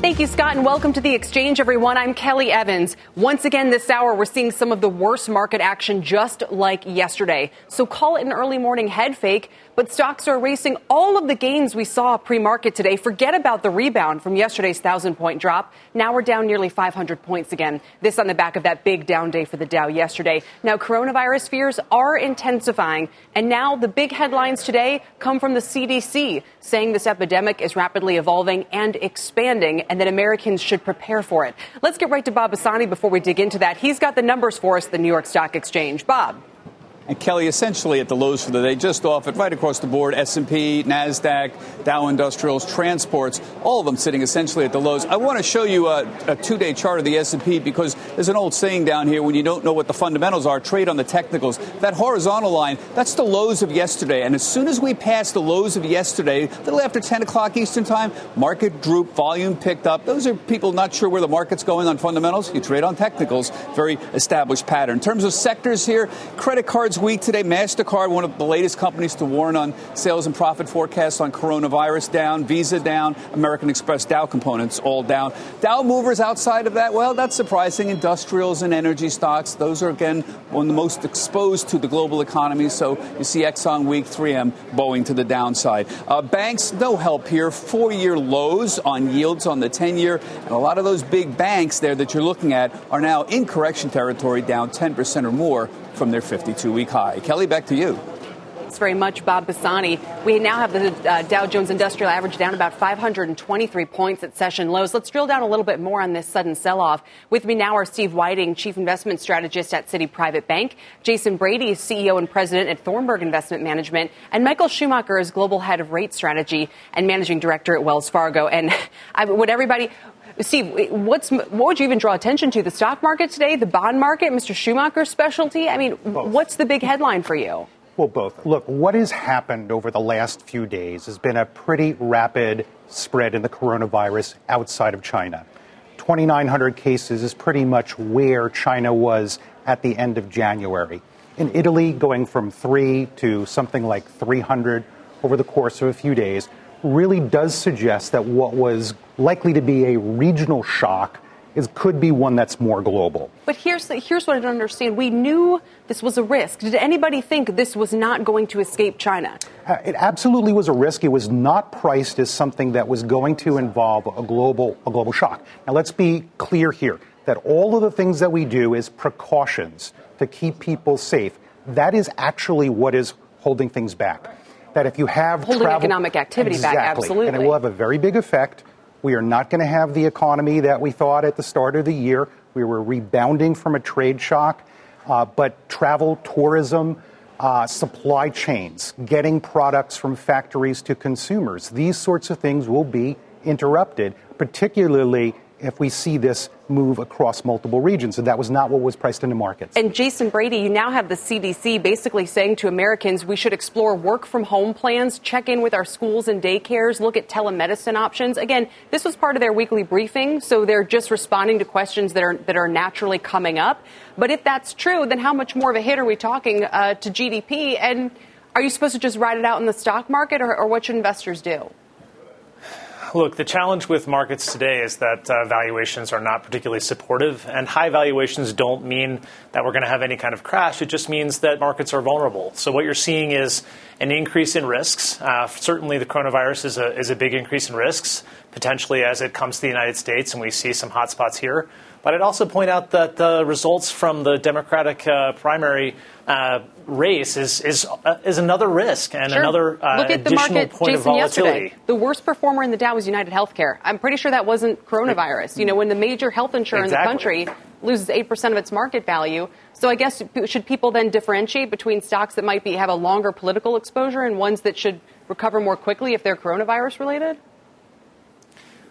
Thank you, Scott, and welcome to the exchange, everyone. I'm Kelly Evans. Once again, this hour, we're seeing some of the worst market action just like yesterday. So call it an early morning head fake but stocks are erasing all of the gains we saw pre market today. Forget about the rebound from yesterday's 1,000 point drop. Now we're down nearly 500 points again. This on the back of that big down day for the Dow yesterday. Now, coronavirus fears are intensifying. And now the big headlines today come from the CDC saying this epidemic is rapidly evolving and expanding and that Americans should prepare for it. Let's get right to Bob Pisani before we dig into that. He's got the numbers for us, the New York Stock Exchange. Bob. And Kelly, essentially at the lows for the day, just off it, right across the board, S&P, NASDAQ, Dow Industrials, transports, all of them sitting essentially at the lows. I want to show you a, a two-day chart of the S&P because there's an old saying down here, when you don't know what the fundamentals are, trade on the technicals. That horizontal line, that's the lows of yesterday. And as soon as we pass the lows of yesterday, a little after 10 o'clock Eastern time, market droop, volume picked up. Those are people not sure where the market's going on fundamentals. You trade on technicals, very established pattern. In terms of sectors here, credit cards weak today. MasterCard, one of the latest companies to warn on sales and profit forecasts on coronavirus down, Visa down, American Express Dow components all down. Dow movers outside of that, well, that's surprising. Industrials and energy stocks, those are again one of the most exposed to the global economy. So you see Exxon weak, 3M, Boeing to the downside. Uh, banks, no help here. Four year lows on yields on the 10 year. And a lot of those big banks there that you're looking at are now in correction territory, down 10% or more from their 52 week high. Kelly, back to you. Thanks very much, Bob Pisani. We now have the uh, Dow Jones Industrial Average down about 523 points at session lows. Let's drill down a little bit more on this sudden sell off. With me now are Steve Wieting, Chief Investment Strategist at Citi Private Bank, Jason Brady, CEO and President at Thornburg Investment Management, and Michael Schumacher is Global Head of Rate Strategy and Managing Director at Wells Fargo. And I, would everybody, Steve, what's what would you even draw attention to? The stock market today, the bond market, Mr. Schumacher's specialty. I mean, both. what's the big headline for you? Well, both. Look, what has happened over the last few days has been a pretty rapid spread in the coronavirus outside of China. 2,900 cases is pretty much where China was at the end of January. In Italy, going from three to something like 300 over the course of a few days really does suggest that what was likely to be a regional shock is could be one that's more global. But here's the, here's what I don't understand. We knew this was a risk. Did anybody think this was not going to escape China? Uh, it absolutely was a risk. It was not priced as something that was going to involve a global a global shock. Now let's be clear here that all of the things that we do is precautions to keep people safe. That is actually what is holding things back that if you have holding travel, economic activity exactly, back, absolutely, and it will have a very big effect. We are not going to have the economy that we thought at the start of the year. We were rebounding from a trade shock, uh, but travel, tourism, uh, supply chains, getting products from factories to consumers, these sorts of things will be interrupted, particularly if we see this move across multiple regions. And that was not what was priced into markets. And Jason Brady, you now have the CDC basically saying to Americans we should explore work from home plans, check in with our schools and daycares, look at telemedicine options. Again, this was part of their weekly briefing, so they're just responding to questions that are that are naturally coming up. But if that's true, then how much more of a hit are we talking uh, to GDP? And are you supposed to just ride it out in the stock market, or, or what should investors do? Look, the challenge with markets today is that uh, valuations are not particularly supportive, and high valuations don't mean that we're going to have any kind of crash. It just means that markets are vulnerable. So, what you're seeing is an increase in risks. Uh, certainly, the coronavirus is a, is a big increase in risks, potentially as it comes to the United States, and we see some hotspots here. But I'd also point out that the results from the Democratic uh, primary uh, race is is uh, is another risk and sure. another uh, Look at the market, point Jason, of volatility. Yesterday. The worst performer in the Dow was United Healthcare. I'm pretty sure that wasn't coronavirus. You know, when the major health insurer exactly. in the country loses 8% of its market value. So I guess should people then differentiate between stocks that might be have a longer political exposure and ones that should recover more quickly if they're coronavirus related?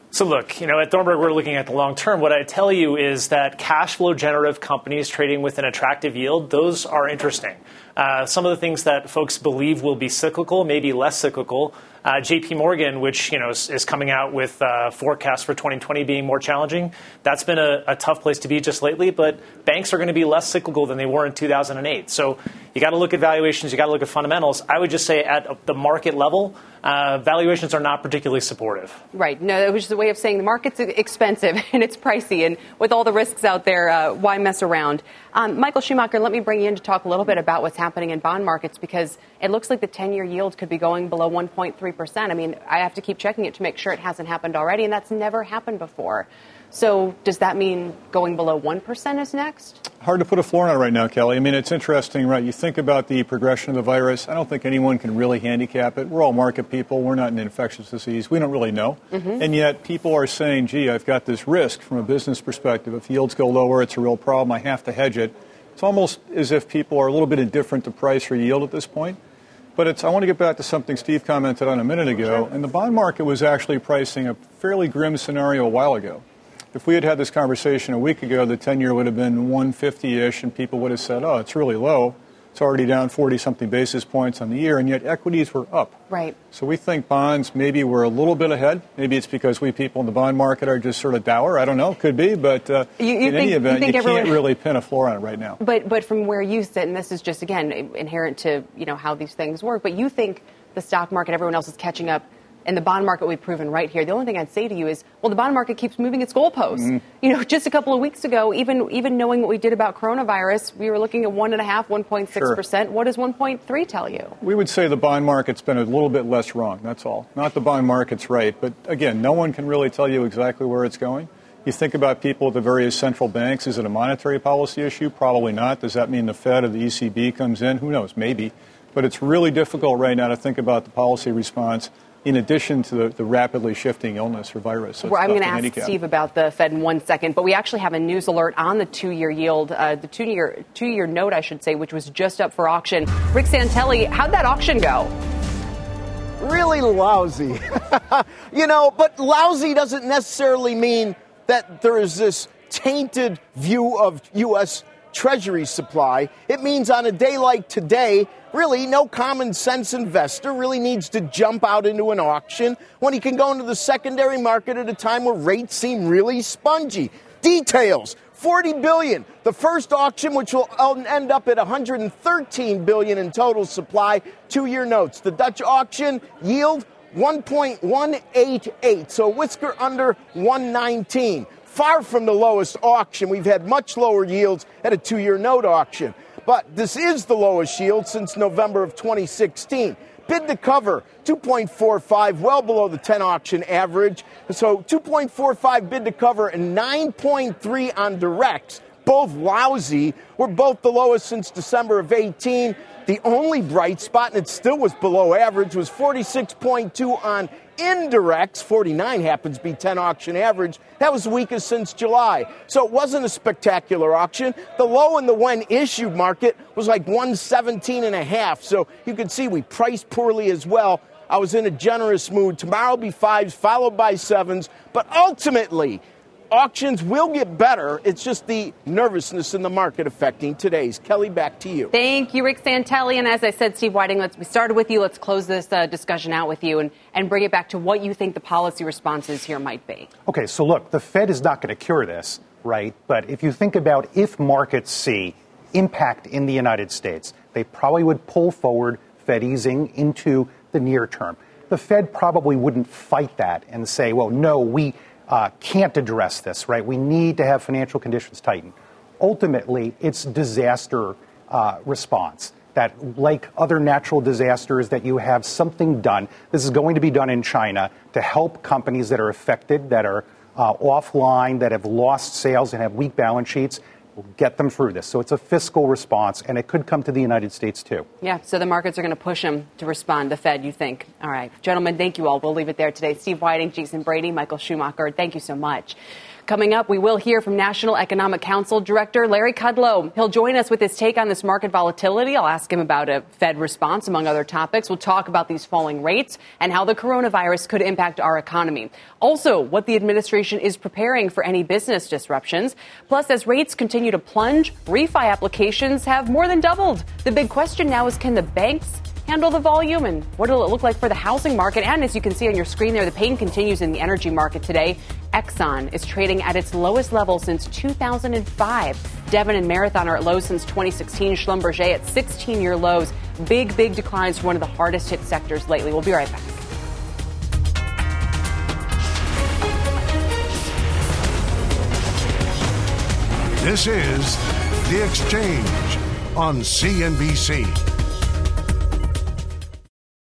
So, look, you know, at Thornburg, we're looking at the long term. What I tell you is that cash flow generative companies trading with an attractive yield, those are interesting. Uh, some of the things that folks believe will be cyclical, maybe less cyclical. Uh, J.P. Morgan, which you know is, is coming out with uh, forecasts for 2020 being more challenging, that's been a, a tough place to be just lately. But banks are going to be less cyclical than they were in 2008. So you got to look at valuations, you got to look at fundamentals. I would just say at the market level, uh, valuations are not particularly supportive. Right. No, which is a way of saying the market's expensive and it's pricey, and with all the risks out there, uh, why mess around? Um, Michael Schumacher, let me bring you in to talk a little bit about what's happening in bond markets because it looks like the 10-year yield could be going below 1.3 percent. I mean, I have to keep checking it to make sure it hasn't happened already, and that's never happened before. So does that mean going below 1% is next? Hard to put a floor on it right now, Kelly. I mean, it's interesting, right? You think about the progression of the virus. I don't think anyone can really handicap it. We're all market people. We're not in infectious disease. We don't really know. Mm-hmm. And yet people are saying, gee, I've got this risk from a business perspective. If yields go lower, it's a real problem. I have to hedge it. It's almost as if people are a little bit indifferent to price or yield at this point. But it's, I want to get back to something Steve commented on a minute ago. Sure. And the bond market was actually pricing a fairly grim scenario a while ago. If we had had this conversation a week ago, the 10 year would have been 150 ish, and people would have said, oh, it's really low. It's already down 40 something basis points on the year, and yet equities were up. Right. So we think bonds maybe were a little bit ahead. Maybe it's because we people in the bond market are just sort of dour. I don't know. Could be. But uh, you, you in think, any event, you, you everyone... can't really pin a floor on it right now. But, but from where you sit, and this is just, again, inherent to you know how these things work, but you think the stock market, everyone else is catching up and the bond market we've proven right here. The only thing I'd say to you is, well, the bond market keeps moving its goalposts. Mm. You know, just a couple of weeks ago, even even knowing what we did about coronavirus, we were looking at one and a half, one point six percent. What does one point three tell you? We would say the bond market's been a little bit less wrong. That's all. Not the bond market's right, but again, no one can really tell you exactly where it's going. You think about people at the various central banks. Is it a monetary policy issue? Probably not. Does that mean the Fed or the ECB comes in? Who knows? Maybe. But it's really difficult right now to think about the policy response in addition to the, the rapidly shifting illness or virus. So well, I'm going to ask handicap. Steve about the Fed in one second, but we actually have a news alert on the two-year yield, uh, the two-year two-year note, I should say, which was just up for auction. Rick Santelli, how'd that auction go? Really lousy, you know. But lousy doesn't necessarily mean that there is this tainted view of U.S. Treasury supply. It means on a day like today, really no common sense investor really needs to jump out into an auction when he can go into the secondary market at a time where rates seem really spongy. Details 40 billion. The first auction, which will end up at 113 billion in total supply, two-year notes. The Dutch auction yield 1.188, so whisker under 119 far from the lowest auction. We've had much lower yields at a two year note auction. But this is the lowest yield since November of 2016. Bid to cover 2.45, well below the 10 auction average. So 2.45 bid to cover and 9.3 on directs, both lousy. We're both the lowest since December of 18. The only bright spot, and it still was below average, was 46.2 on indirects. 49 happens to be 10 auction average. That was the weakest since July. So it wasn't a spectacular auction. The low in the when issued market was like 117 and a half. So you can see we priced poorly as well. I was in a generous mood. Tomorrow will be fives, followed by sevens. But ultimately, auctions will get better. It's just the nervousness in the market affecting today's. Kelly, back to you. Thank you, Rick Santelli. And as I said, Steve Wieting, let's we started with you. Let's close this uh, discussion out with you and, and bring it back to what you think the policy responses here might be. Okay, so look, the Fed is not going to cure this, right? But if you think about if markets see impact in the United States, they probably would pull forward Fed easing into the near term. The Fed probably wouldn't fight that and say, well, no, we uh, can't address this, right? We need to have financial conditions tighten. Ultimately, it's disaster uh, response that, like other natural disasters, that you have something done. This is going to be done in China to help companies that are affected, that are uh, offline, that have lost sales and have weak balance sheets, will get them through this. So it's a fiscal response, and it could come to the United States too. Yeah, so the markets are going to push them to respond, the Fed, you think. All right. Gentlemen, thank you all. We'll leave it there today. Steve Wieting, Jason Brady, Michael Schumacher, thank you so much. Coming up, we will hear from National Economic Council Director Larry Kudlow. He'll join us with his take on this market volatility. I'll ask him about a Fed response, among other topics. We'll talk about these falling rates and how the coronavirus could impact our economy. Also, what the administration is preparing for any business disruptions. Plus, as rates continue to plunge, refi applications have more than doubled. The big question now is can the banks handle the volume and what will it look like for the housing market? And as you can see on your screen there, the pain continues in the energy market today. Exxon is trading at its lowest level since 2005. Devon and Marathon are at lows since 2016. Schlumberger at 16 year lows. Big, big declines for one of the hardest hit sectors lately. We'll be right back. This is The Exchange on CNBC.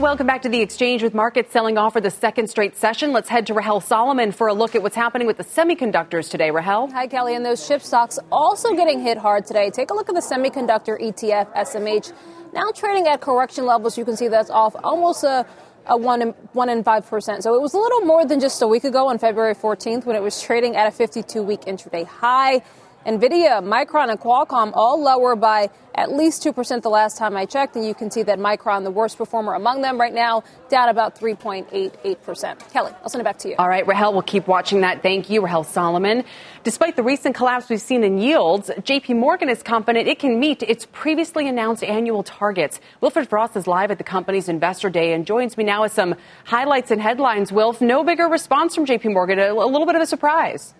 Welcome back to the exchange with markets selling off for the second straight session. Let's head to Rahel Solomon for a look at what's happening with the semiconductors today. Rahel? Hi, Kelly. And those chip stocks also getting hit hard today. Take a look at the semiconductor ETF, SMH, now trading at correction levels. You can see that's off almost a a one in, one in five percent. So it was a little more than just a week ago on February 14th when it was trading at a 52 week intraday high. NVIDIA, Micron, and Qualcomm all lower by at least 2% the last time I checked. And you can see that Micron, the worst performer among them right now, down about 3.88%. Kelly, I'll send it back to you. All right, Rahel, we'll keep watching that. Thank you, Rahel Solomon. Despite the recent collapse we've seen in yields, JP Morgan is confident it can meet its previously announced annual targets. Wilfred Frost is live at the company's investor day and joins me now with some highlights and headlines. Wilf, no bigger response from JP Morgan, a, a little bit of a surprise.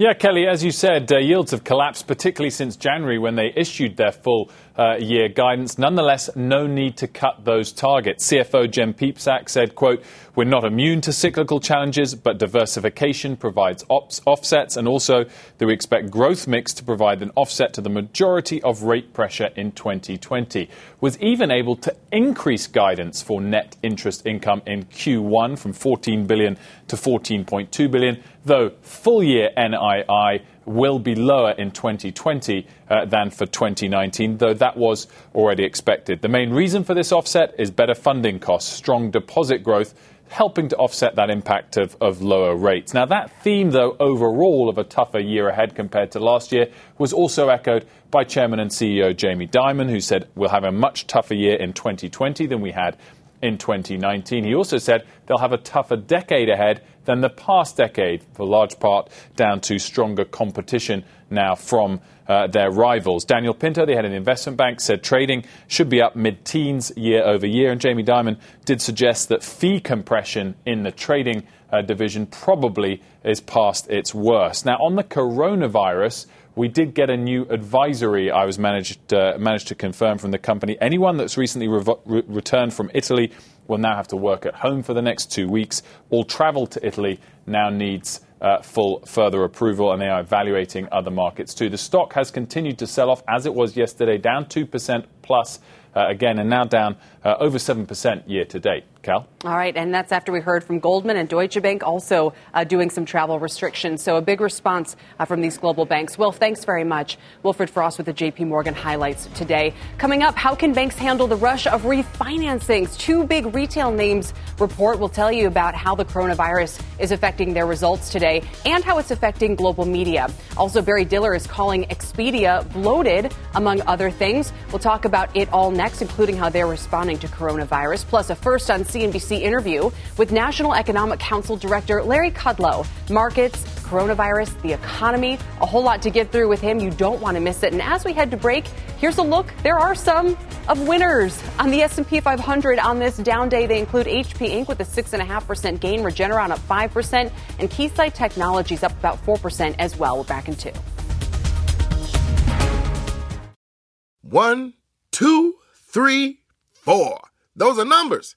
Yeah, Kelly, as you said, uh, yields have collapsed, particularly since January when they issued their full uh, year guidance. Nonetheless, no need to cut those targets. CFO Jen Piepszak said, quote, we're not immune to cyclical challenges, but diversification provides ops- offsets, and also that we expect growth mix to provide an offset to the majority of rate pressure in 2020. Was even able to increase guidance for net interest income in Q1 from 14 billion to 14.2 billion, though full year NII will be lower in 2020 uh, than for 2019, though that was already expected. The main reason for this offset is better funding costs, strong deposit growth, helping to offset that impact of, of lower rates. Now, that theme, though, overall of a tougher year ahead compared to last year, was also echoed by Chairman and CEO Jamie Dimon, who said we'll have a much tougher year in 2020 than we had in 2019. He also said they'll have a tougher decade ahead than the past decade, for large part down to stronger competition now from uh, their rivals. Daniel Pinto, the head of the investment bank, said trading should be up mid teens year over year. And Jamie Dimon did suggest that fee compression in the trading uh, division probably is past its worst. Now, on the coronavirus, we did get a new advisory I was managed, uh, managed to confirm from the company. Anyone that's recently re- returned from Italy will now have to work at home for the next two weeks. All travel to Italy now needs uh, full further approval, and they are evaluating other markets too. The stock has continued to sell off as it was yesterday, down 2% plus uh, again, and now down uh, over 7% year to date. Cal? All right, and that's after we heard from Goldman and Deutsche Bank also uh, doing some travel restrictions. So a big response uh, from these global banks. Well, thanks very much. Wilfred Frost with the JP Morgan highlights today. Coming up, how can banks handle the rush of refinancings? Two big retail names report will tell you about how the coronavirus is affecting their results today and how it's affecting global media. Also, Barry Diller is calling Expedia bloated, among other things. We'll talk about it all next, including how they're responding to coronavirus, plus a first on CNBC interview with National Economic Council Director Larry Kudlow. Markets, coronavirus, the economy, a whole lot to get through with him. You don't want to miss it. And as we head to break, here's a look. There are some of winners on the S&P 500 on this down day. They include HP Inc. with a 6.5% gain, Regeneron up 5%, and Keysight Technologies up about 4% as well. We're back in two. One, two, three, four. Those are numbers.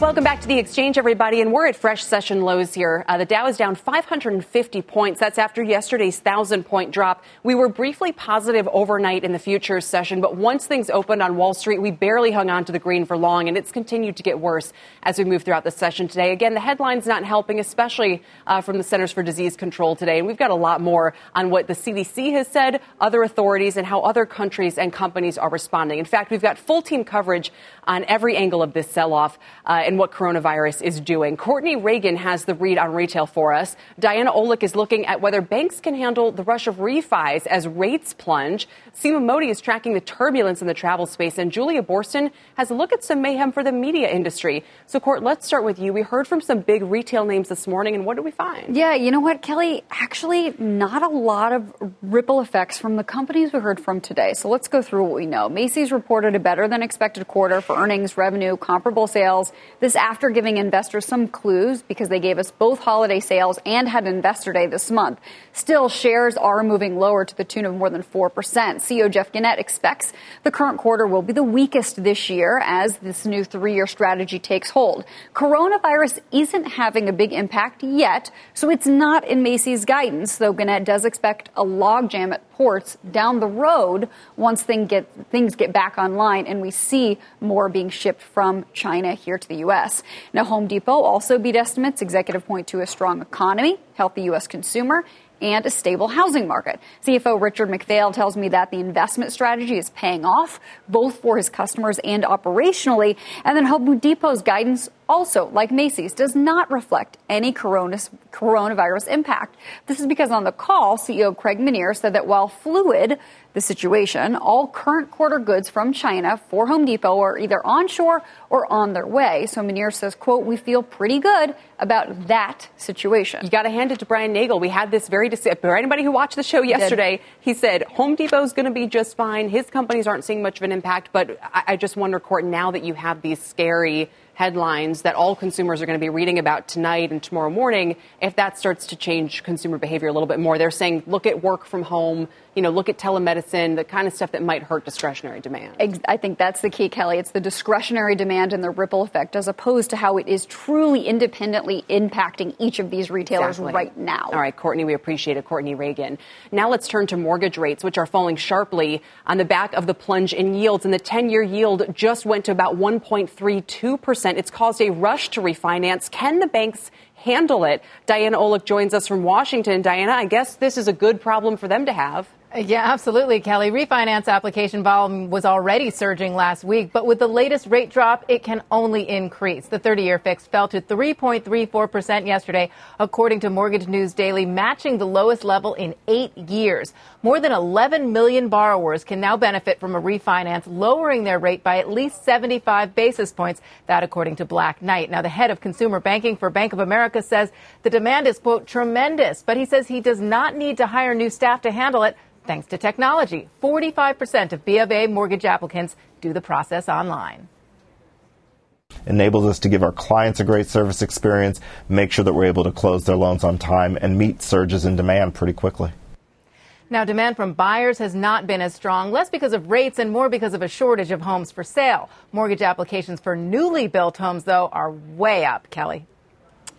Welcome back to the exchange, everybody. And we're at fresh session lows here. Uh, the Dow is down 550 points. That's after yesterday's 1,000 point drop. We were briefly positive overnight in the futures session, but once things opened on Wall Street, we barely hung on to the green for long, and it's continued to get worse as we move throughout the session today. Again, the headlines not helping, especially uh, from the Centers for Disease Control today. And we've got a lot more on what the CDC has said, other authorities, and how other countries and companies are responding. In fact, we've got full team coverage on every angle of this sell off. Uh, and what coronavirus is doing. Courtney Reagan has the read on retail for us. Diana Olick is looking at whether banks can handle the rush of refis as rates plunge. Seema Mody is tracking the turbulence in the travel space, and Julia Boorstin has a look at some mayhem for the media industry. So, Court, let's start with you. We heard from some big retail names this morning, and what did we find? Yeah, you know what, Kelly? Actually, not a lot of ripple effects from the companies we heard from today. So let's go through what we know. Macy's reported a better than expected quarter for earnings, revenue, comparable sales. This after giving investors some clues because they gave us both holiday sales and had investor day this month. Still, shares are moving lower to the tune of more than 4%. CEO Jeff Gennette expects the current quarter will be the weakest this year as this new three year strategy takes hold. Coronavirus isn't having a big impact yet, so it's not in Macy's guidance, though Gennette does expect a logjam at ports down the road once things get, things get back online and we see more being shipped from China here to the U.S. Now, Home Depot also beat estimates. Executive point to a strong economy, healthy U.S. consumer, and a stable housing market. CFO Richard McPhail tells me that the investment strategy is paying off, both for his customers and operationally. And then Home Depot's guidance also, like Macy's, does not reflect any coronavirus impact. This is because on the call, CEO Craig Menear said that while fluid, the situation, all current quarter goods from China for Home Depot are either onshore or on their way. So Menear says, quote, we feel pretty good about that situation. You got to hand it to Brian Nagel. We had this very, for anybody who watched the show yesterday, he said Home Depot is going to be just fine. His companies aren't seeing much of an impact, but I, I just wonder, Court, now that you have these scary headlines that all consumers are going to be reading about tonight and tomorrow morning, if that starts to change consumer behavior a little bit more, they're saying look at work from home, you know, look at telemedicine, the kind of stuff that might hurt discretionary demand. I think that's the key, Kelly. It's the discretionary demand and the ripple effect as opposed to how it is truly independently impacting each of these retailers exactly. right now. All right, Courtney, we appreciate it. Courtney Reagan. Now let's turn to mortgage rates, which are falling sharply on the back of the plunge in yields. And the 10 year yield just went to about 1.32%. It's caused a rush to refinance. Can the banks handle it? Diana Olick joins us from Washington. Diana, I guess this is a good problem for them to have. Yeah, absolutely, Kelly. Refinance application volume was already surging last week, but with the latest rate drop, it can only increase. The 30 year fix fell to 3.34% yesterday, according to Mortgage News Daily, matching the lowest level in eight years. More than 11 million borrowers can now benefit from a refinance, lowering their rate by at least 75 basis points. That, according to Black Knight. Now, the head of consumer banking for Bank of America says the demand is, quote, tremendous, but he says he does not need to hire new staff to handle it thanks to technology. 45% of B of A mortgage applicants do the process online enables us to give our clients a great service experience, make sure that we're able to close their loans on time, and meet surges in demand pretty quickly. Now, demand from buyers has not been as strong, less because of rates and more because of a shortage of homes for sale. Mortgage applications for newly built homes, though, are way up, Kelly.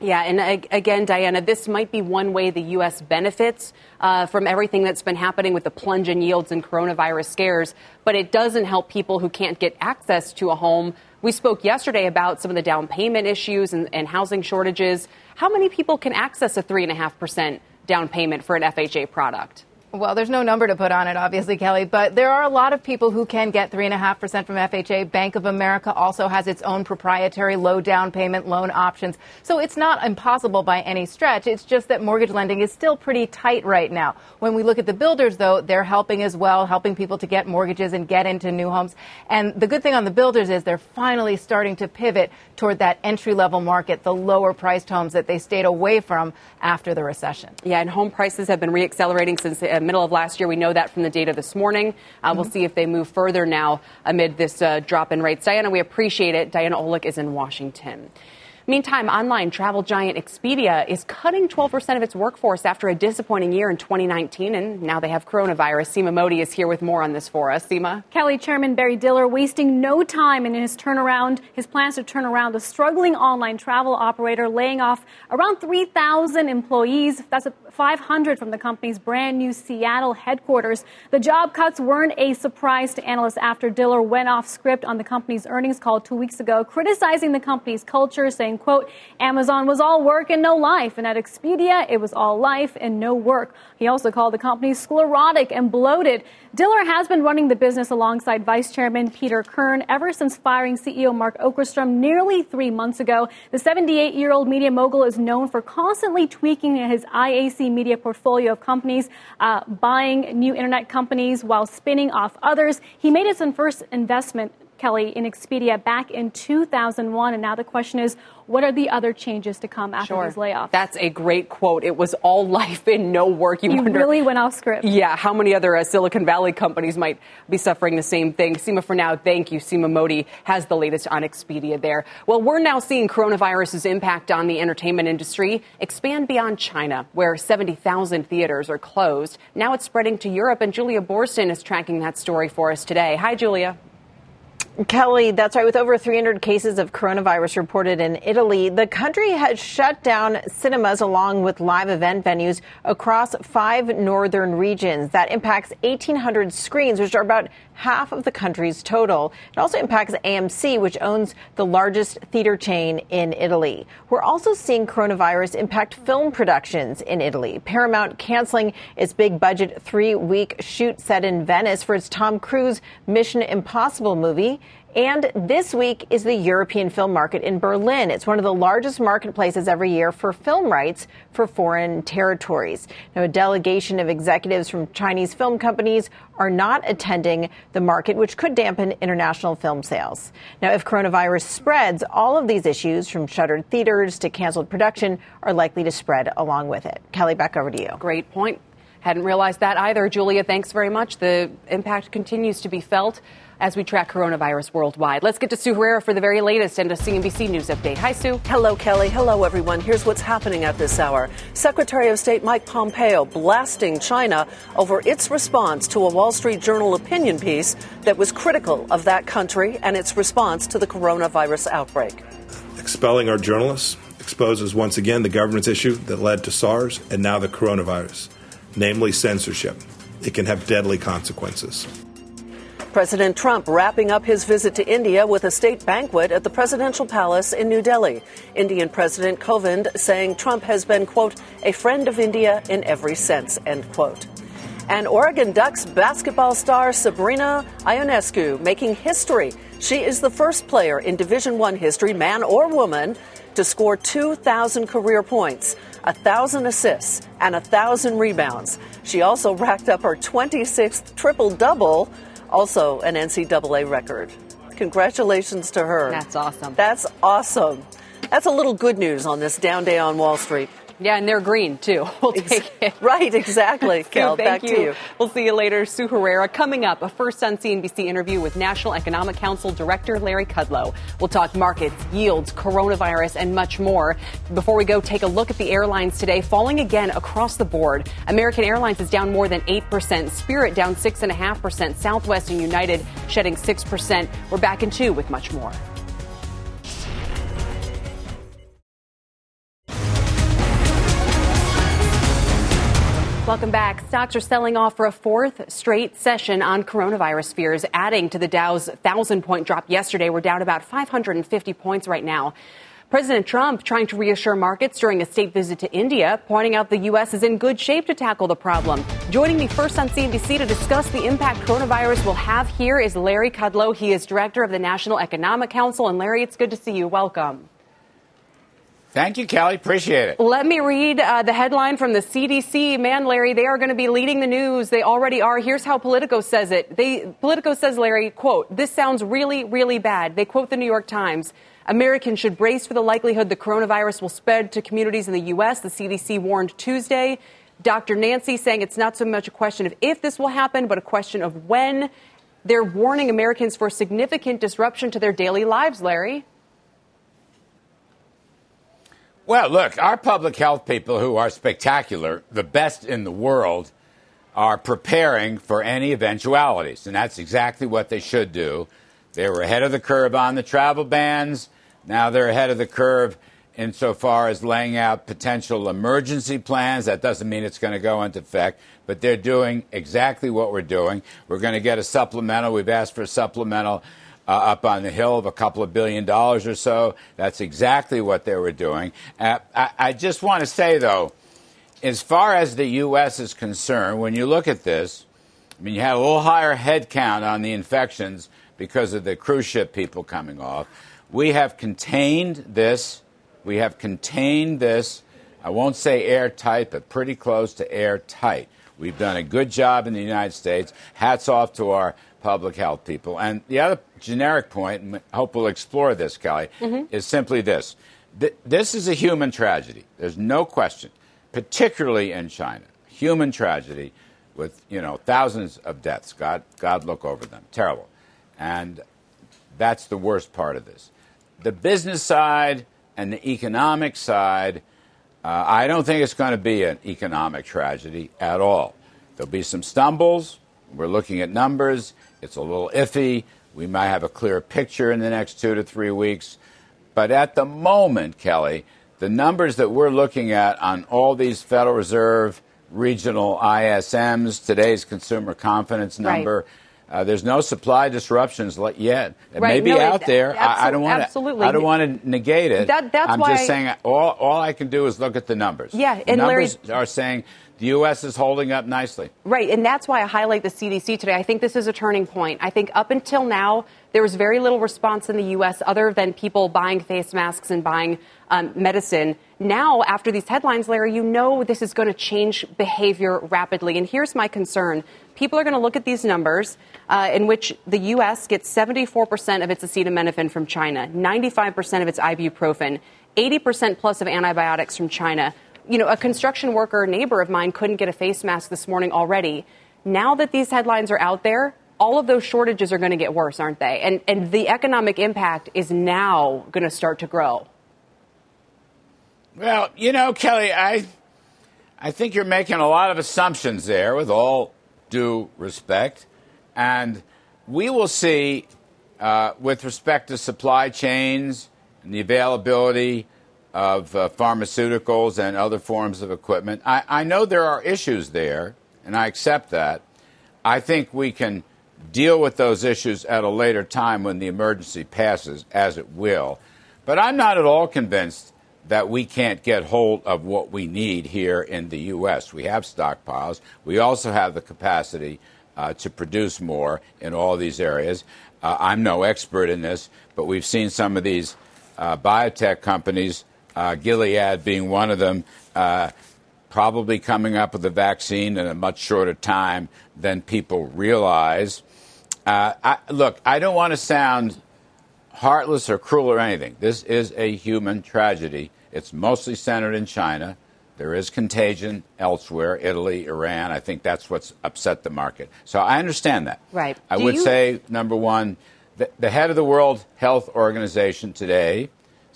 Yeah, and again, Diana, this might be one way the U.S. benefits uh, from everything that's been happening with the plunge in yields and coronavirus scares, but it doesn't help people who can't get access to a home. We spoke yesterday about some of the down payment issues and, and housing shortages. How many people can access a 3.5% down payment for an FHA product? Well, there's no number to put on it, obviously, Kelly, but there are a lot of people who can get 3.5% from FHA. Bank of America also has its own proprietary low down payment loan options. So it's not impossible by any stretch. It's just that mortgage lending is still pretty tight right now. When we look at the builders, though, they're helping as well, helping people to get mortgages and get into new homes. And the good thing on the builders is they're finally starting to pivot toward that entry level market, the lower priced homes that they stayed away from after the recession. Yeah, and home prices have been reaccelerating since the middle of last year. We know that from the data this morning. Uh, mm-hmm. We'll see if they move further now amid this uh, drop in rates. Diana, we appreciate it. Diana Olick is in Washington. Meantime, online travel giant Expedia is cutting 12% of its workforce after a disappointing year in 2019, and now they have coronavirus. Seema Mody is here with more on this for us. Seema? Kelly Chairman Barry Diller wasting no time in his turnaround, his plans to turn around the struggling online travel operator, laying off around 3,000 employees. That's 500 from the company's brand new Seattle headquarters. The job cuts weren't a surprise to analysts after Diller went off script on the company's earnings call two weeks ago, criticizing the company's culture, saying, quote, Amazon was all work and no life, and at Expedia, it was all life and no work. He also called the company sclerotic and bloated. Diller has been running the business alongside Vice Chairman Peter Kern ever since firing CEO Mark Okerstrom nearly three months ago. The 78 year old media mogul is known for constantly tweaking his IAC media portfolio of companies, uh, buying new internet companies while spinning off others. He made his first investment Kelly, in Expedia back in 2001. And now the question is, what are the other changes to come after sure. these layoffs? That's a great quote. It was all life and no work. You, you wonder, really went off script. Yeah, how many other uh, Silicon Valley companies might be suffering the same thing? Seema, for now, thank you. Seema Mody has the latest on Expedia there. Well, we're now seeing coronavirus's impact on the entertainment industry expand beyond China, where 70,000 theaters are closed. Now it's spreading to Europe, and Julia Boorstin is tracking that story for us today. Hi, Julia. Kelly, that's right. With over 300 cases of coronavirus reported in Italy, the country has shut down cinemas along with live event venues across five northern regions. That impacts 1,800 screens, which are about half of the country's total. It also impacts AMC, which owns the largest theater chain in Italy. We're also seeing coronavirus impact film productions in Italy. Paramount canceling its big budget three week shoot set in Venice for its Tom Cruise Mission Impossible movie. And this week is the European film market in Berlin. It's one of the largest marketplaces every year for film rights for foreign territories. Now, a delegation of executives from Chinese film companies are not attending the market, which could dampen international film sales. Now, if coronavirus spreads, all of these issues, from shuttered theaters to canceled production, are likely to spread along with it. Kelly, back over to you. Great point. Hadn't realized that either. Julia, thanks very much. The impact continues to be felt as we track coronavirus worldwide. Let's get to Sue Herrera for the very latest and a CNBC News update. Hi, Sue. Hello, Kelly. Hello, everyone. Here's what's happening at this hour. Secretary of State Mike Pompeo blasting China over its response to a Wall Street Journal opinion piece that was critical of that country and its response to the coronavirus outbreak. Expelling our journalists exposes once again the government's issue that led to SARS and now the coronavirus, namely censorship. It can have deadly consequences. President Trump wrapping up his visit to India with a state banquet at the presidential palace in New Delhi. Indian President Kovind saying Trump has been, quote, a friend of India in every sense, end quote. And Oregon Ducks basketball star Sabrina Ionescu making history. She is the first player in Division One history, man or woman, to score 2,000 career points, 1,000 assists, and 1,000 rebounds. She also racked up her 26th triple double also an NCAA record. Congratulations to her. That's awesome. That's awesome. That's a little good news on this down day on Wall Street. Yeah, and they're green too. We'll take it. Right, exactly. Kel, back you. to you. We'll see you later. Sue Herrera coming up. A first on CNBC interview with National Economic Council Director Larry Kudlow. We'll talk markets, yields, coronavirus, and much more. Before we go, take a look at the airlines today, falling again across the board. American Airlines is down more than 8%, Spirit down 6.5%, Southwest and United shedding 6%. We're back in two with much more. Welcome back. Stocks are selling off for a fourth straight session on coronavirus fears, adding to the Dow's 1,000 point drop yesterday. We're down about 550 points right now. President Trump trying to reassure markets during a state visit to India, pointing out the U.S. is in good shape to tackle the problem. Joining me first on CNBC to discuss the impact coronavirus will have here is Larry Kudlow. He is director of the National Economic Council. And Larry, it's good to see you. Welcome. Thank you, Kelly. Appreciate it. Let me read uh, the headline from the CDC. Man, Larry, they are going to be leading the news. They already are. Here's how Politico says it. They, Politico says, Larry, quote, this sounds really, really bad. They quote the New York Times. Americans should brace for the likelihood the coronavirus will spread to communities in the U.S., the CDC warned Tuesday. Dr. Nancy saying it's not so much a question of if this will happen, but a question of when. They're warning Americans for significant disruption to their daily lives, Larry. Well, look, our public health people who are spectacular, the best in the world, are preparing for any eventualities. And that's exactly what they should do. They were ahead of the curve on the travel bans. Now they're ahead of the curve insofar as laying out potential emergency plans. That doesn't mean it's going to go into effect, but they're doing exactly what we're doing. We're going to get a supplemental. We've asked for a supplemental uh, up on the hill of a couple of billion dollars or so. That's exactly what they were doing. Uh, I, I just want to say, though, as far as the U.S. is concerned, when you look at this, I mean, you had a little higher head count on the infections because of the cruise ship people coming off. We have contained this. We have contained this. I won't say airtight, but pretty close to airtight. We've done a good job in the United States. Hats off to our public health people. And the other generic point, and I hope we'll explore this, Kelly, mm-hmm. is simply this. Th- this is a human tragedy. There's no question, particularly in China. Human tragedy with, you know, thousands of deaths. God, God look over them. Terrible. And that's the worst part of this. The business side and the economic side, uh, I don't think it's going to be an economic tragedy at all. There'll be some stumbles. We're looking at numbers. It's a little iffy. We might have a clear picture in the next two to three weeks. But at the moment, Kelly, the numbers that we're looking at on all these Federal Reserve regional ISMs, today's consumer confidence number, right uh, there's no supply disruptions yet. It right. may be no, out there. I, I, don't want absolutely. to. I don't want to negate it. That, that's I'm why just saying all, all I can do is look at the numbers. Yeah, the and numbers Larry, are saying the U.S. is holding up nicely. Right, and that's why I highlight the CDC today. I think this is a turning point. I think up until now, there was very little response in the U.S. other than people buying face masks and buying um, medicine. Now, after these headlines, Larry, you know this is going to change behavior rapidly. And here's my concern people are going to look at these numbers uh, in which the U.S. gets 74% of its acetaminophen from China, 95% of its ibuprofen, 80% plus of antibiotics from China you know, a construction worker neighbor of mine couldn't get a face mask this morning already. Now that these headlines are out there, all of those shortages are going to get worse, aren't they? And, and the economic impact is now going to start to grow. Well, you know, Kelly, I, I think you're making a lot of assumptions there with all due respect. And we will see, uh, with respect to supply chains and the availability of uh, pharmaceuticals and other forms of equipment. I, I know there are issues there, and I accept that. I think we can deal with those issues at a later time when the emergency passes, as it will. But I'm not at all convinced that we can't get hold of what we need here in the U.S. We have stockpiles. We also have the capacity uh, to produce more in all these areas. Uh, I'm no expert in this, but we've seen some of these uh, biotech companies uh, Gilead being one of them, uh, probably coming up with a vaccine in a much shorter time than people realize. Uh, I, look, I don't want to sound heartless or cruel or anything. This is a human tragedy. It's mostly centered in China. There is contagion elsewhere, Italy, Iran. I think that's what's upset the market. So I understand that. Right. I Do would you... say, number one, the, the head of the World Health Organization today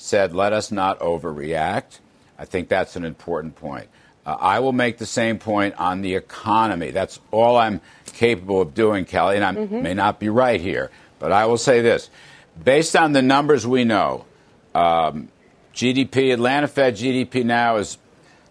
said, let us not overreact. I think that's an important point. Uh, I will make the same point on the economy. That's all I'm capable of doing, Kelly, and I mm-hmm. may not be right here, but I will say this. Based on the numbers we know, um, GDP, Atlanta Fed GDP now is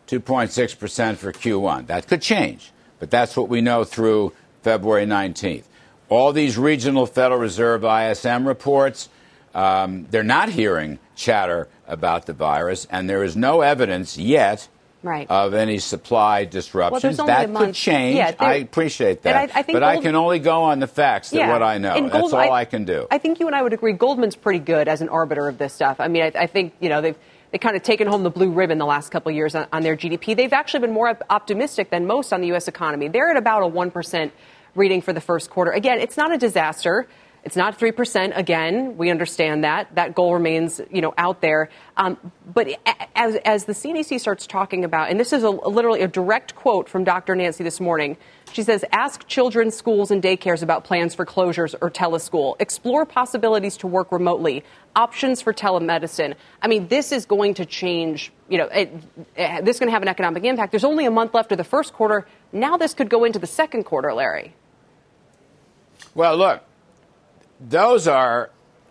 2.6% for Q1. That could change, but that's what we know through February 19th. All these regional Federal Reserve ISM reports, um, they're not hearing chatter about the virus, and there is no evidence yet right. of any supply disruptions. Well, that could change. Yeah, I appreciate that. I, I but Gold, I can only go on the facts that yeah, what I know. Gold, That's all I, I, can do. I think you and I would agree Goldman's pretty good as an arbiter of this stuff. I mean, I, I think, you know, they've they kind of taken home the blue ribbon the last couple of years on, on, their GDP. They've actually been more optimistic than most on the U.S. economy. They're at about a 1% reading for the first quarter. Again, it's not a disaster. It's not 3%. Again, we understand that. That goal remains, you know, out there. Um, but as, as the CDC starts talking about, and this is a, literally a direct quote from Dr. Nancy this morning, she says, ask children, schools, and daycares about plans for closures or teleschool. Explore possibilities to work remotely, options for telemedicine. I mean, this is going to change, you know, it, it, this is going to have an economic impact. There's only a month left of the first quarter. Now this could go into the second quarter, Larry. Well, look, those are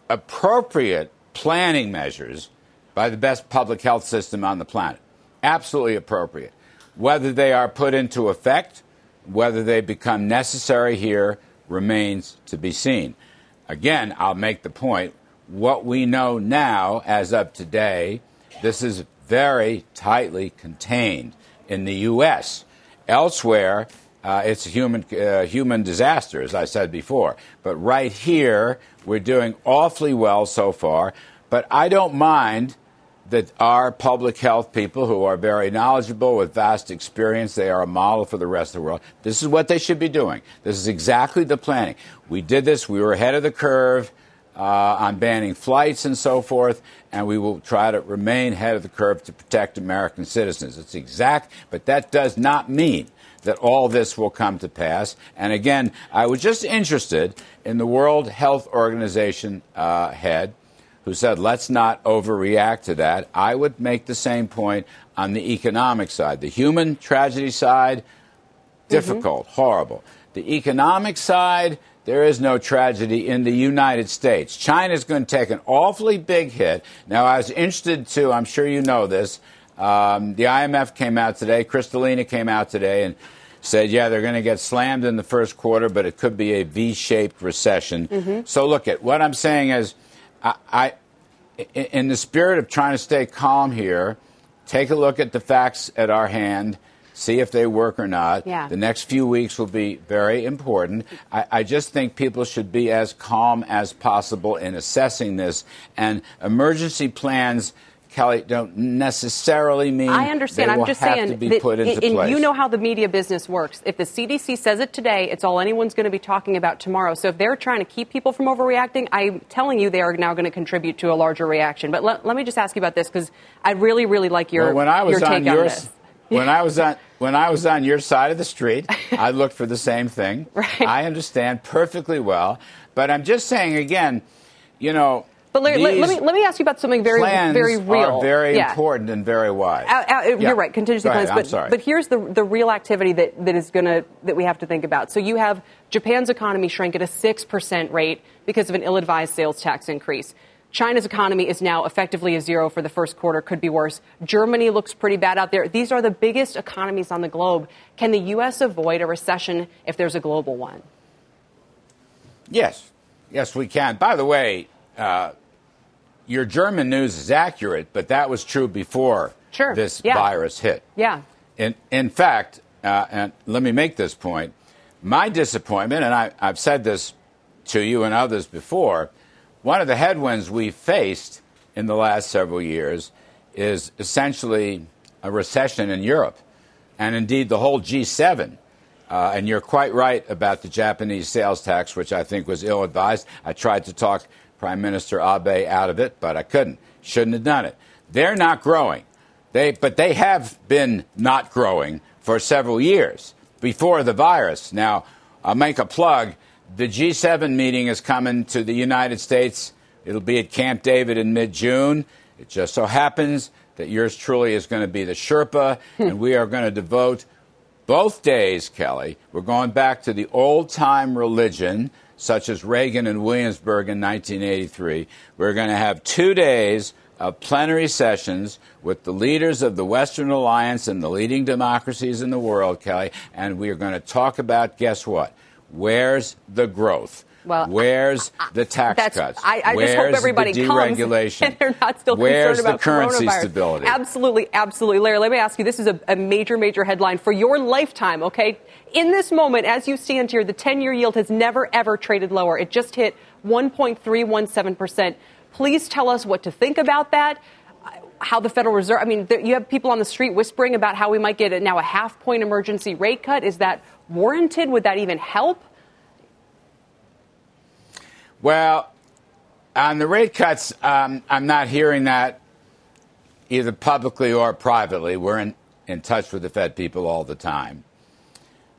appropriate planning measures by the best public health system on the planet. Absolutely appropriate. Whether they are put into effect, whether they become necessary here, remains to be seen. Again, I'll make the point what we know now, as of today, this is very tightly contained in the U.S. Elsewhere, uh, it's a human, uh, human disaster, as I said before. But right here, we're doing awfully well so far. But I don't mind that our public health people, who are very knowledgeable with vast experience, they are a model for the rest of the world. This is what they should be doing. This is exactly the planning. We did this, we were ahead of the curve. Uh, on banning flights and so forth, and we will try to remain ahead of the curve to protect American citizens. It's exact, but that does not mean that all this will come to pass. And again, I was just interested in the World Health Organization uh, head who said, let's not overreact to that. I would make the same point on the economic side. The human tragedy side, mm-hmm. difficult, mm-hmm. horrible. The economic side, there is no tragedy in the United States. China is going to take an awfully big hit. Now, I was interested to, I'm sure you know this, um, the IMF came out today, Kristalina came out today and said, yeah, they're going to get slammed in the first quarter, but it could be a V shaped recession. Mm-hmm. So, look at what I'm saying is, I, I, in the spirit of trying to stay calm here, take a look at the facts at our hand see if they work or not. Yeah. The next few weeks will be very important. I, I, just think people should be as calm as possible in assessing this. And emergency plans Kelly, don't necessarily mean I understand. I'm just saying that, and you know how the media business works. If the CDC says it today, it's all anyone's going to be talking about tomorrow. So if they're trying to keep people from overreacting, I'm telling you they are now going to contribute to a larger reaction. But let, let me just ask you about this because I really, really like your, well, when I was your on, your, this. When I was on when I was on your side of the street, I looked for the same thing. Right. I understand perfectly well, but I'm just saying again, you know, but Larry, let, let, me let me ask you about something very very real. Are very yeah. important and very wide. Uh, uh, yeah. You're right, contingency plans. Ahead. But but here's the the real activity that, that is gonna that we have to think about. So you have Japan's economy shrank at a six percent rate because of an ill-advised sales tax increase. China's economy is now effectively a zero for the first quarter, could be worse. Germany looks pretty bad out there. These are the biggest economies on the globe. Can the U.S. avoid a recession if there's a global one? Yes. Yes, we can. By the way, uh, your German news is accurate, but that was true before sure. this yeah. virus hit. Yeah. In, in fact, uh, and let me make this point my disappointment, and I, I've said this to you and others before, one of the headwinds we faced in the last several years is essentially a recession in Europe, and indeed the whole G7. Uh, and you're quite right about the Japanese sales tax, which I think was ill advised. I tried to talk Prime Minister Abe out of it, but I couldn't. Shouldn't have done it. They're not growing. They, but they have been not growing for several years before the virus. Now, I'll make a plug. The G7 meeting is coming to the United States. It'll be at Camp David in mid June. It just so happens that yours truly is going to be the Sherpa, and we are going to devote both days, Kelly. We're going back to the old time religion such as Reagan and Williamsburg in 1983. We're going to have two days of plenary sessions with the leaders of the Western Alliance and the leading democracies in the world, Kelly, and we are going to talk about guess what? Where's the growth? Well, Where's the tax That's, cuts? I, I Where's just hope everybody the comes deregulation? and they're not still Where's concerned about the currency stability? Absolutely, absolutely. Larry, let me ask you. This is a, a major, major headline for your lifetime. Okay, in this moment, as you stand here, the 10-year yield has never ever traded lower. It just hit 1.317 percent. Please tell us what to think about that. How the Federal Reserve, I mean, you have people on the street whispering about how we might get a, now a half point emergency rate cut. Is that warranted? Would that even help? Well, on the rate cuts, um, I'm not hearing that either publicly or privately. We're in, in touch with the Fed people all the time.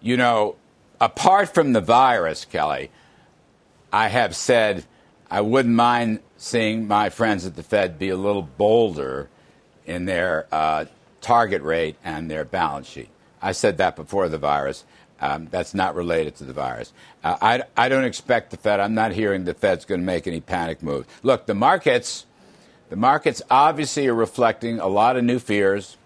You know, apart from the virus, Kelly, I have said I wouldn't mind seeing my friends at the Fed be a little bolder in their uh, target rate and their balance sheet. I said that before the virus. Um, that's not related to the virus. Uh, I, I don't expect the Fed. I'm not hearing the Fed's going to make any panic moves. Look, the markets, the markets obviously are reflecting a lot of new fears.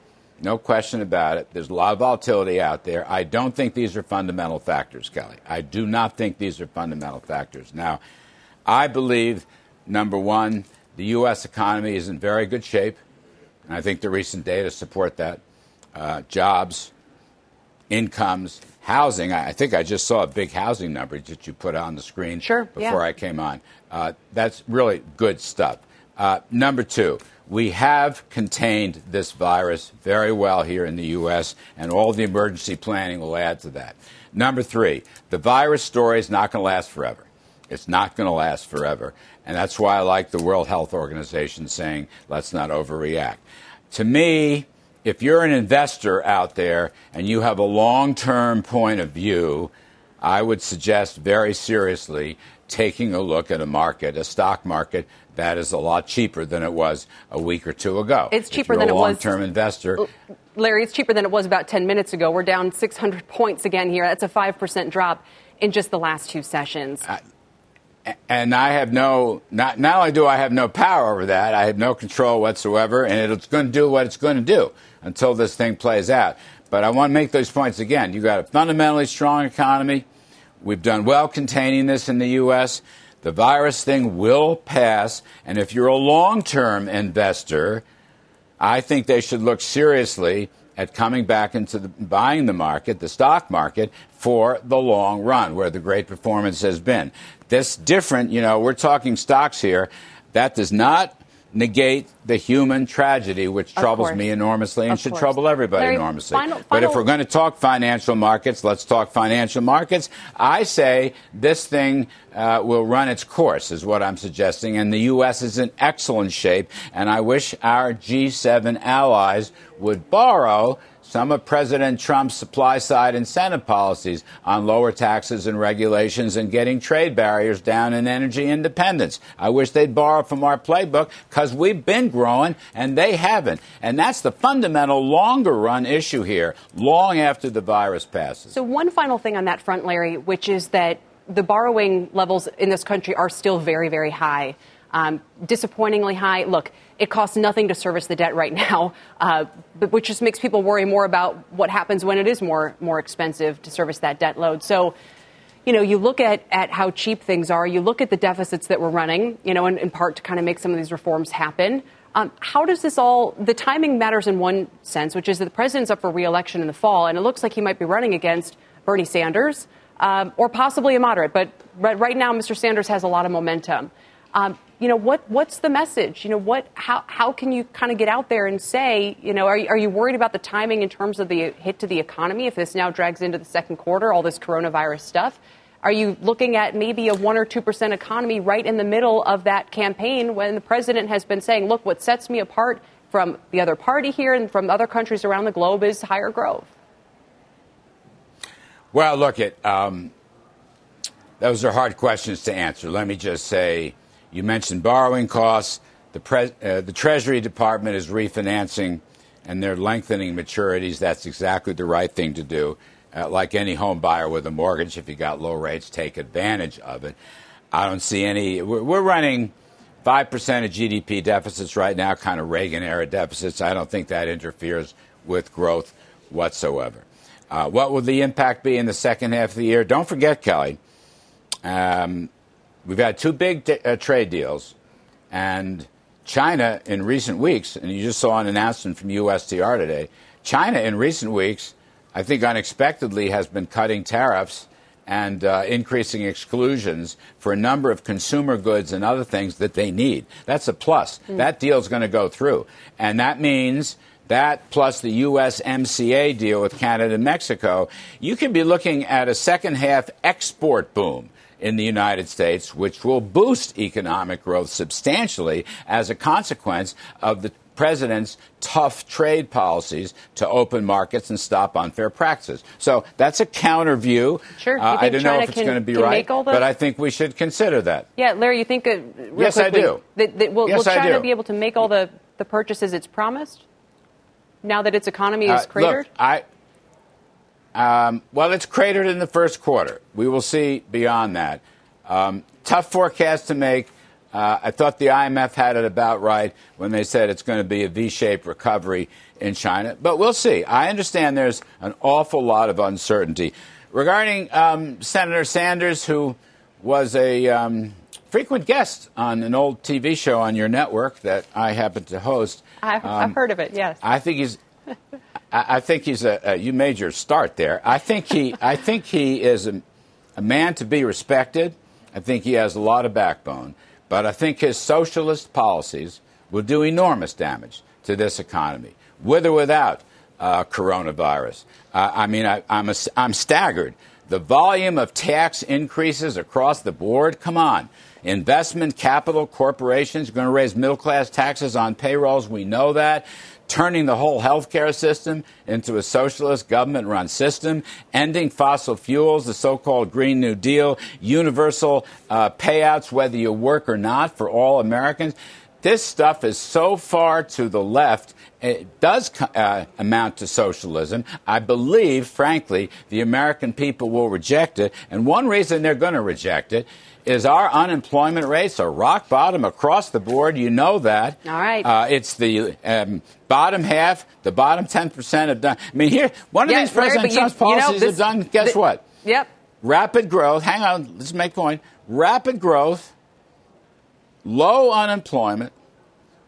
No question about it. There's a lot of volatility out there. I don't think these are fundamental factors, Kelly. I do not think these are fundamental factors. Now, I believe, number one, the U.S. economy is in very good shape. And I think the recent data support that. Uh, jobs, incomes, housing. I, I think I just saw a big housing number that you put on the screen Sure, before yeah. I came on. Uh, that's really good stuff. Uh, number two, we have contained this virus very well here in the U.S., and all the emergency planning will add to that. Number three, the virus story is not going to last forever. It's not going to last forever. And that's why I like the World Health Organization saying, let's not overreact. To me, if you're an investor out there and you have a long term point of view, I would suggest very seriously taking a look at a market, a stock market that is a lot cheaper than it was a week or two ago. It's cheaper than a it was- long-term investor. Larry, it's cheaper than it was about 10 minutes ago. We're down 600 points again here. That's a 5% drop in just the last two sessions. and I have no not not only do I have no power over that, I have no control whatsoever, and it's going to do what it's going to do until this thing plays out. But I want to make those points again. You've got a fundamentally strong economy. We've done well containing this in the U.S. The virus thing will pass, and if you're a long-term investor, I think they should look seriously at coming back into the, buying the market, the stock market, for the long run, where the great performance has been. This different, you know, we're talking stocks here. That does not negate the human tragedy, which Of troubles course. me enormously and Of should course. trouble everybody Larry, enormously. final- but if we're going to talk financial markets, let's talk financial markets. I say this thing uh, will run its course, is what I'm suggesting, and the U.S. is in excellent shape. And I wish our G7 allies would borrow some of President Trump's supply side incentive policies on lower taxes and regulations and getting trade barriers down and energy independence. I wish they'd borrow from our playbook because we've been growing and they haven't. And that's the fundamental longer run issue here, long after the virus passes. So, one final thing on that front, Larry, which is that the borrowing levels in this country are still very, very high. Um, disappointingly high. Look, it costs nothing to service the debt right now, uh, but which just makes people worry more about what happens when it is more more expensive to service that debt load. So, you know, you look at, at how cheap things are, you look at the deficits that we're running, you know, in, in part to kind of make some of these reforms happen. Um, how does this all, the timing matters in one sense, which is that the president's up for reelection in the fall, and it looks like he might be running against Bernie Sanders um, or possibly a moderate. But right, now, Mr. Sanders has a lot of momentum. Um, you know, what, what's the message? You know, what, how, how can you kind of get out there and say, you know, are, are you worried about the timing in terms of the hit to the economy if this now drags into the second quarter, all this coronavirus stuff? Are you looking at maybe a 1 or 2% economy right in the middle of that campaign when the president has been saying, look, what sets me apart from the other party here and from other countries around the globe is higher growth? Well, look at um, those are hard questions to answer. Let me just say, you mentioned borrowing costs. The, pre- uh, the Treasury Department is refinancing, and they're lengthening maturities. That's exactly the right thing to do. Uh, like any home buyer with a mortgage, if you got low rates, take advantage of it. I don't see any. We're, we're running five percent of GDP deficits right now, kind of Reagan era deficits. I don't think that interferes with growth whatsoever. Uh, what will the impact be in the second half of the year? Don't forget, Kelly, um, we've had two big uh, trade deals, and China in recent weeks, and you just saw an announcement from USTR today. China in recent weeks, I think unexpectedly, has been cutting tariffs and uh, increasing exclusions for a number of consumer goods and other things that they need. That's a plus. Mm. That deal is going to go through. And that means that plus the USMCA deal with Canada and Mexico, you could be looking at a second half export boom in the United States, which will boost economic growth substantially as a consequence of the president's tough trade policies to open markets and stop unfair practices. So that's a counter view. Sure. Uh, I don't know if it's going to be right, but I think we should consider that. Yeah, Larry, you think uh, yes, quickly, I do. That, that will, yes, will China be able to make all the, the purchases it's promised now that its economy is uh, cratered? Look, I. Um, well, it's cratered in the first quarter. We will see beyond that. Um, tough forecast to make. Uh, I thought the IMF had it about right when they said it's going to be a V shaped recovery in China, but we'll see. I understand there's an awful lot of uncertainty. Regarding um, Senator Sanders, who was a um, frequent guest on an old TV show on your network that I happen to host. I've, I've heard of it, yes. I think he's. I, think he's a, a. You made your start there. I think he. I think he is a, a man to be respected. I think he has a lot of backbone, but I think his socialist policies will do enormous damage to this economy, with or without uh, coronavirus. Uh, I mean, I, I'm, I'm staggered. The volume of tax increases across the board, come on. Investment capital corporations are going to raise middle class taxes on payrolls. We know that turning the whole healthcare system into a socialist government run system, ending fossil fuels, the so called Green New Deal, universal uh, payouts, whether you work or not, for all Americans. This stuff is so far to the left. It does uh, amount to socialism. I believe, frankly, the American people will reject it. And one reason they're going to reject it is our unemployment rates are rock bottom across the board. You know that. All right. Uh, it's the um, bottom half, the bottom 10% have done. I mean, here, one of yeah, these President Trump's you, policies you know, this, have done, guess the, what? Yep. Rapid growth. Hang on, let's make point. Rapid growth, low unemployment,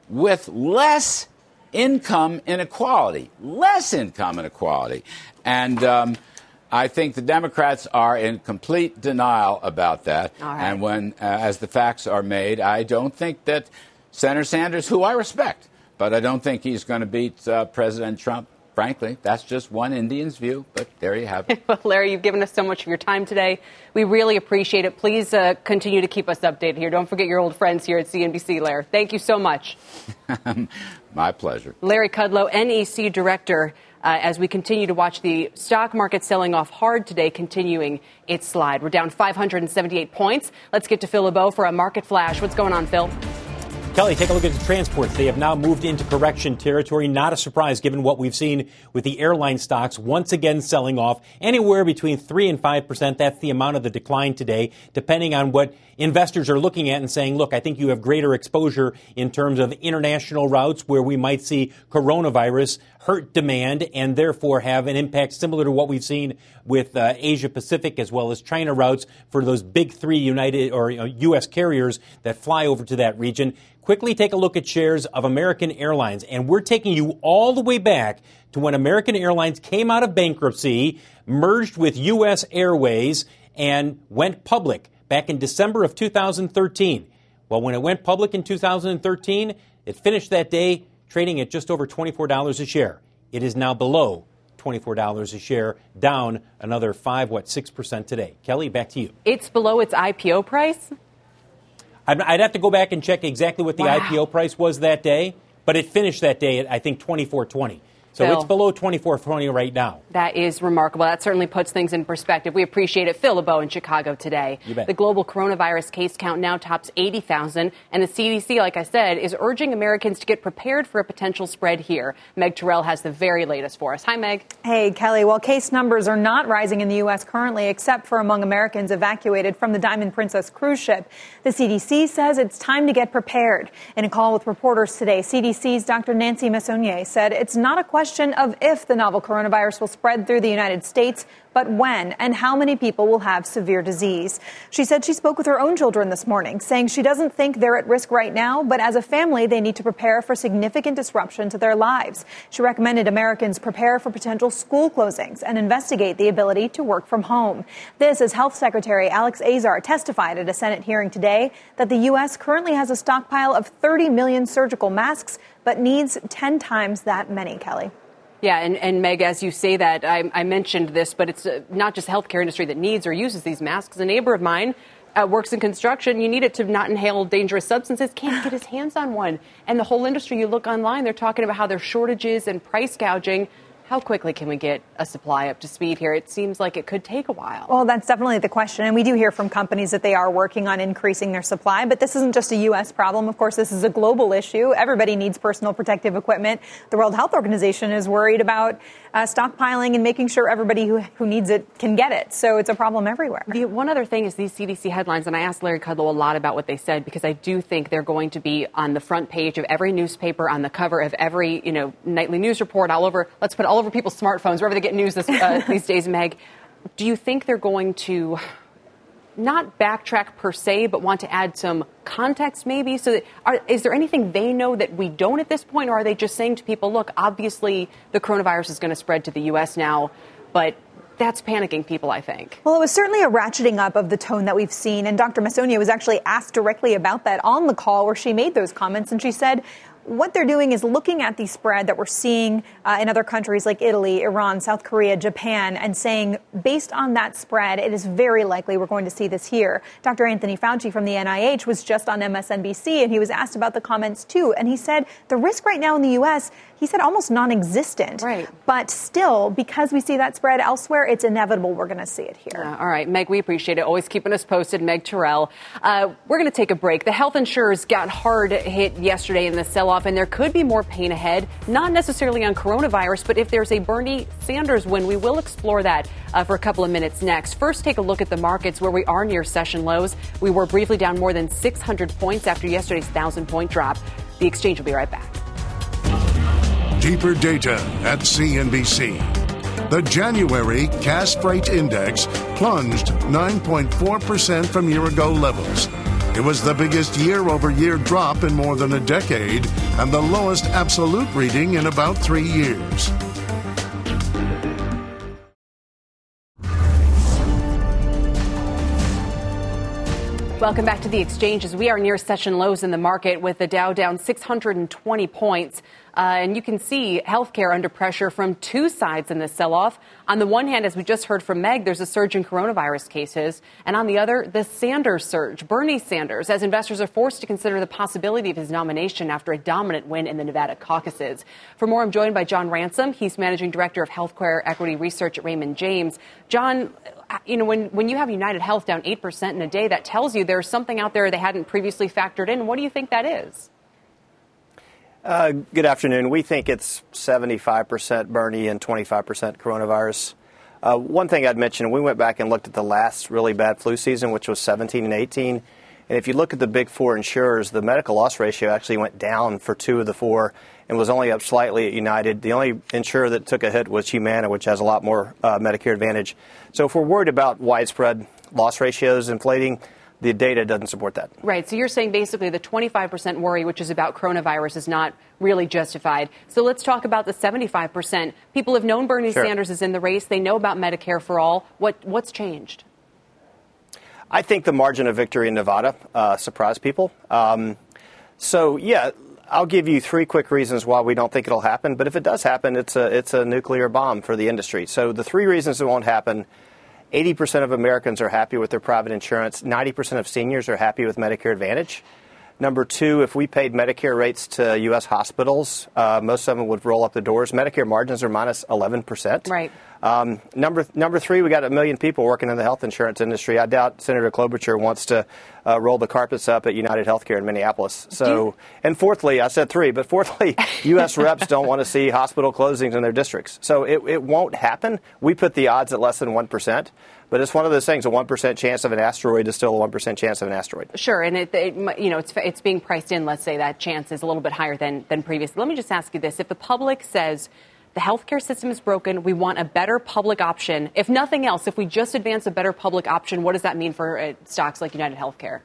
with less income inequality. Less income inequality. And, um, I think the Democrats are in complete denial about that. Right. And when, uh, as the facts are made, I don't think that Senator Sanders, who I respect, but I don't think he's going to beat uh, President Trump. Frankly, that's just one Indian's view, but there you have it. well, Larry, you've given us so much of your time today. We really appreciate it. Please uh, continue to keep us updated here. Don't forget your old friends here at CNBC, Larry. Thank you so much. My pleasure. Larry Kudlow, NEC Director uh, as we continue to watch the stock market selling off hard today, continuing its slide. We're down 578 points. Let's get to Phil LeBeau for a market flash. What's going on, Phil? Kelly, take a look at the transports. They have now moved into correction territory. Not a surprise given what we've seen with the airline stocks once again selling off anywhere between 3 and 5%. That's the amount of the decline today, depending on what investors are looking at and saying, look, I think you have greater exposure in terms of international routes where we might see coronavirus hurt demand and therefore have an impact similar to what we've seen with uh, Asia Pacific as well as China routes for those big three United or you know, U.S. carriers that fly over to that region. Quickly take a look at shares of American Airlines, and we're taking you all the way back to when American Airlines came out of bankruptcy, merged with U.S. Airways, and went public back in December of 2013. Well, when it went public in 2013, it finished that day trading at just over $24 a share. It is now below $24 a share, down another 5, what, 6% today. Kelly, back to you. It's below its IPO price? I'd have to go back and check exactly what the wow. IPO price was that day, but it finished that day at, I think, 24.20. So Phil, it's below 24.20 right now. That is remarkable. That certainly puts things in perspective. We appreciate it. Phil LeBeau in Chicago today. The global coronavirus case count now tops 80,000, and the CDC, like I said, is urging Americans to get prepared for a potential spread here. Meg Terrell has the very latest for us. Hi, Meg. Hey, Kelly. Well, case numbers are not rising in the U.S. currently, except for among Americans evacuated from the Diamond Princess cruise ship. The CDC says it's time to get prepared. In a call with reporters today, CDC's Dr. Nancy Messonnier said it's not a question question of if the novel coronavirus will spread through the United States, but when and how many people will have severe disease. She said she spoke with her own children this morning, saying she doesn't think they're at risk right now, but as a family, they need to prepare for significant disruption to their lives. She recommended Americans prepare for potential school closings and investigate the ability to work from home. This as Health Secretary Alex Azar testified at a Senate hearing today that the U.S. currently has a stockpile of 30 million surgical masks, but needs 10 times that many, Kelly. Yeah, and, and Meg, as you say that, I, I mentioned this, but it's uh, not just healthcare industry that needs or uses these masks. A neighbor of mine uh, works in construction. You need it to not inhale dangerous substances. Can't get his hands on one. And the whole industry, you look online, they're talking about how there's shortages and price gouging. How quickly can we get a supply up to speed here? It seems like it could take a while. Well, that's definitely the question. And we do hear from companies that they are working on increasing their supply. But this isn't just a U.S. problem. Of course, this is a global issue. Everybody needs personal protective equipment. The World Health Organization is worried about uh, stockpiling and making sure everybody who, who needs it can get it. So it's a problem everywhere. The one other thing is these CDC headlines, and I asked Larry Kudlow a lot about what they said because I do think they're going to be on the front page of every newspaper, on the cover of every you know nightly news report, all over. Let's put all over people's smartphones, wherever they get news this, uh, these days. Meg, do you think they're going to? not backtrack per se, but want to add some context maybe? So, that, are, is there anything they know that we don't at this point, or are they just saying to people, look, obviously the coronavirus is going to spread to the U.S. now, but that's panicking people, I think. Well, it was certainly a ratcheting up of the tone that we've seen. And Dr. Messonnier was actually asked directly about that on the call where she made those comments. And she said, what they're doing is looking at the spread that we're seeing uh, in other countries like Italy, Iran, South Korea, Japan, and saying, based on that spread, it is very likely we're going to see this here. Dr. Anthony Fauci from the NIH was just on MSNBC, and he was asked about the comments too. And he said the risk right now in the U.S he said almost non-existent. Right. But still, because we see that spread elsewhere, it's inevitable we're going to see it here. Uh, all right, Meg, we appreciate it. Always keeping us posted. Meg Terrell. Uh, we're going to take a break. The health insurers got hard hit yesterday in the sell-off, and there could be more pain ahead. Not necessarily on coronavirus, but if there's a Bernie Sanders win, we will explore that uh, for a couple of minutes next. First, take a look at the markets where we are near session lows. We were briefly down more than 600 points after yesterday's 1,000-point drop. The exchange will be right back. Deeper data at CNBC. The January Cass Freight Index plunged 9.4% from year ago levels. It was the biggest year over year drop in more than a decade and the lowest absolute reading in about three years. Welcome back to the exchanges. We are near session lows in the market with the Dow down 620 points. Uh, and you can see healthcare under pressure from two sides in this sell off. On the one hand, as we just heard from Meg, there's a surge in coronavirus cases. And on the other, the Sanders surge, Bernie Sanders, as investors are forced to consider the possibility of his nomination after a dominant win in the Nevada caucuses. For more, I'm joined by John Ransom. He's managing director of healthcare equity research at Raymond James. John, you know, when, when you have United Health down 8% in a day, that tells you there's something out there they hadn't previously factored in. What do you think that is? Uh, good afternoon. We think it's 75% Bernie and 25% coronavirus. Uh, one thing I'd mention, we went back and looked at the last really bad flu season, which was 17 and 18. And if you look at the big four insurers, the medical loss ratio actually went down for two of the four and was only up slightly at United. The only insurer that took a hit was Humana, which has a lot more uh, Medicare Advantage. So if we're worried about widespread loss ratios inflating, the data doesn't support that. Right. So you're saying basically the 25% worry, which is about coronavirus, is not really justified. So let's talk about the 75%. People have known Bernie sure. Sanders is in the race. They know about Medicare for all. What, what's changed? I think the margin of victory in Nevada uh, surprised people. Um, so, yeah, I'll give you three quick reasons why we don't think it'll happen. But if it does happen, it's a, it's a nuclear bomb for the industry. So, the three reasons it won't happen 80% of Americans are happy with their private insurance, 90% of seniors are happy with Medicare Advantage. Number two, if we paid Medicare rates to U.S. hospitals, uh, most of them would roll up the doors. Medicare margins are minus 11%. Right. Um, number number three, we got a million people working in the health insurance industry. I doubt Senator Klobuchar wants to uh, roll the carpets up at United Healthcare in Minneapolis. So, and fourthly, I said three, but fourthly, U.S. reps don't want to see hospital closings in their districts. So it, it won't happen. We put the odds at less than one percent. But it's one of those things. A one percent chance of an asteroid is still a one percent chance of an asteroid. Sure, and it, it, you know it's it's being priced in. Let's say that chance is a little bit higher than than previously. Let me just ask you this: If the public says The healthcare system is broken. We want a better public option. If nothing else, if we just advance a better public option, what does that mean for uh, stocks like United Healthcare?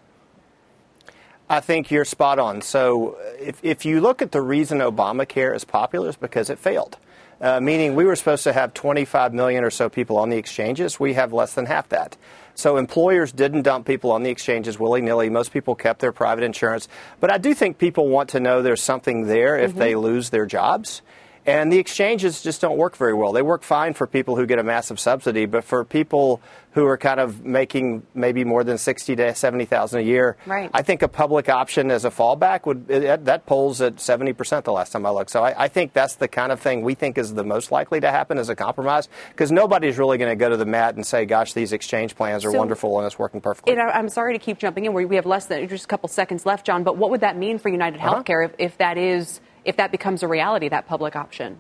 I think you're spot on. So, if, if you look at the reason Obamacare is popular, is because it failed. Uh, meaning, we were supposed to have 25 million or so people on the exchanges. We have less than half that. So employers didn't dump people on the exchanges willy nilly. Most people kept their private insurance. But I do think people want to know there's something there if mm-hmm. they lose their jobs. And the exchanges just don't work very well. They work fine for people who get a massive subsidy, but for people who are kind of making maybe more than sixty to seventy thousand a year, right. I think a public option as a fallback would that polls at seventy percent the last time I looked. So I, I, think that's the kind of thing we think is the most likely to happen as a compromise because nobody's really going to go to the mat and say, "Gosh, these exchange plans are so, wonderful and it's working perfectly." It, I'm sorry to keep jumping in. We have less than just a couple seconds left, John. But what would that mean for United uh-huh. Healthcare if, if that is if that becomes a reality, that public option?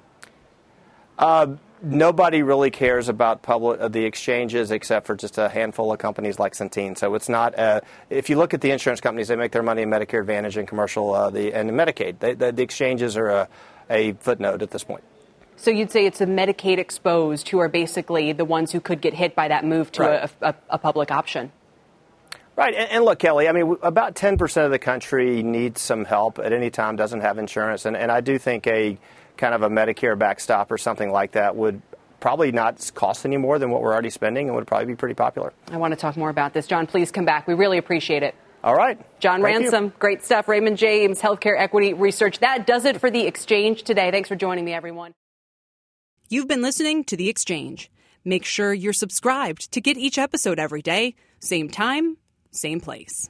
Uh, nobody really cares about public uh, the exchanges except for just a handful of companies like Centene. So it's not. Uh, if you look at the insurance companies, they make their money in Medicare Advantage and commercial uh, the and Medicaid. They, the, the, exchanges are a, a footnote at this point. So you'd say it's the Medicaid exposed who are basically the ones who could get hit by that move to right. a, a, a, public option. Right, and, and, look, Kelly. I mean, about ten percent of the country needs some help at any time, doesn't have insurance, and, and I do think a kind of a Medicare backstop or something like that would probably not cost any more than what we're already spending and would probably be pretty popular. I want to talk more about this. John, please come back. We really appreciate it. All right. John Thank Ransom, you. great stuff. Raymond James, Healthcare Equity Research. That does it for The Exchange today. Thanks for joining me, everyone. You've been listening to The Exchange. Make sure you're subscribed to get each episode every day, same time, same place.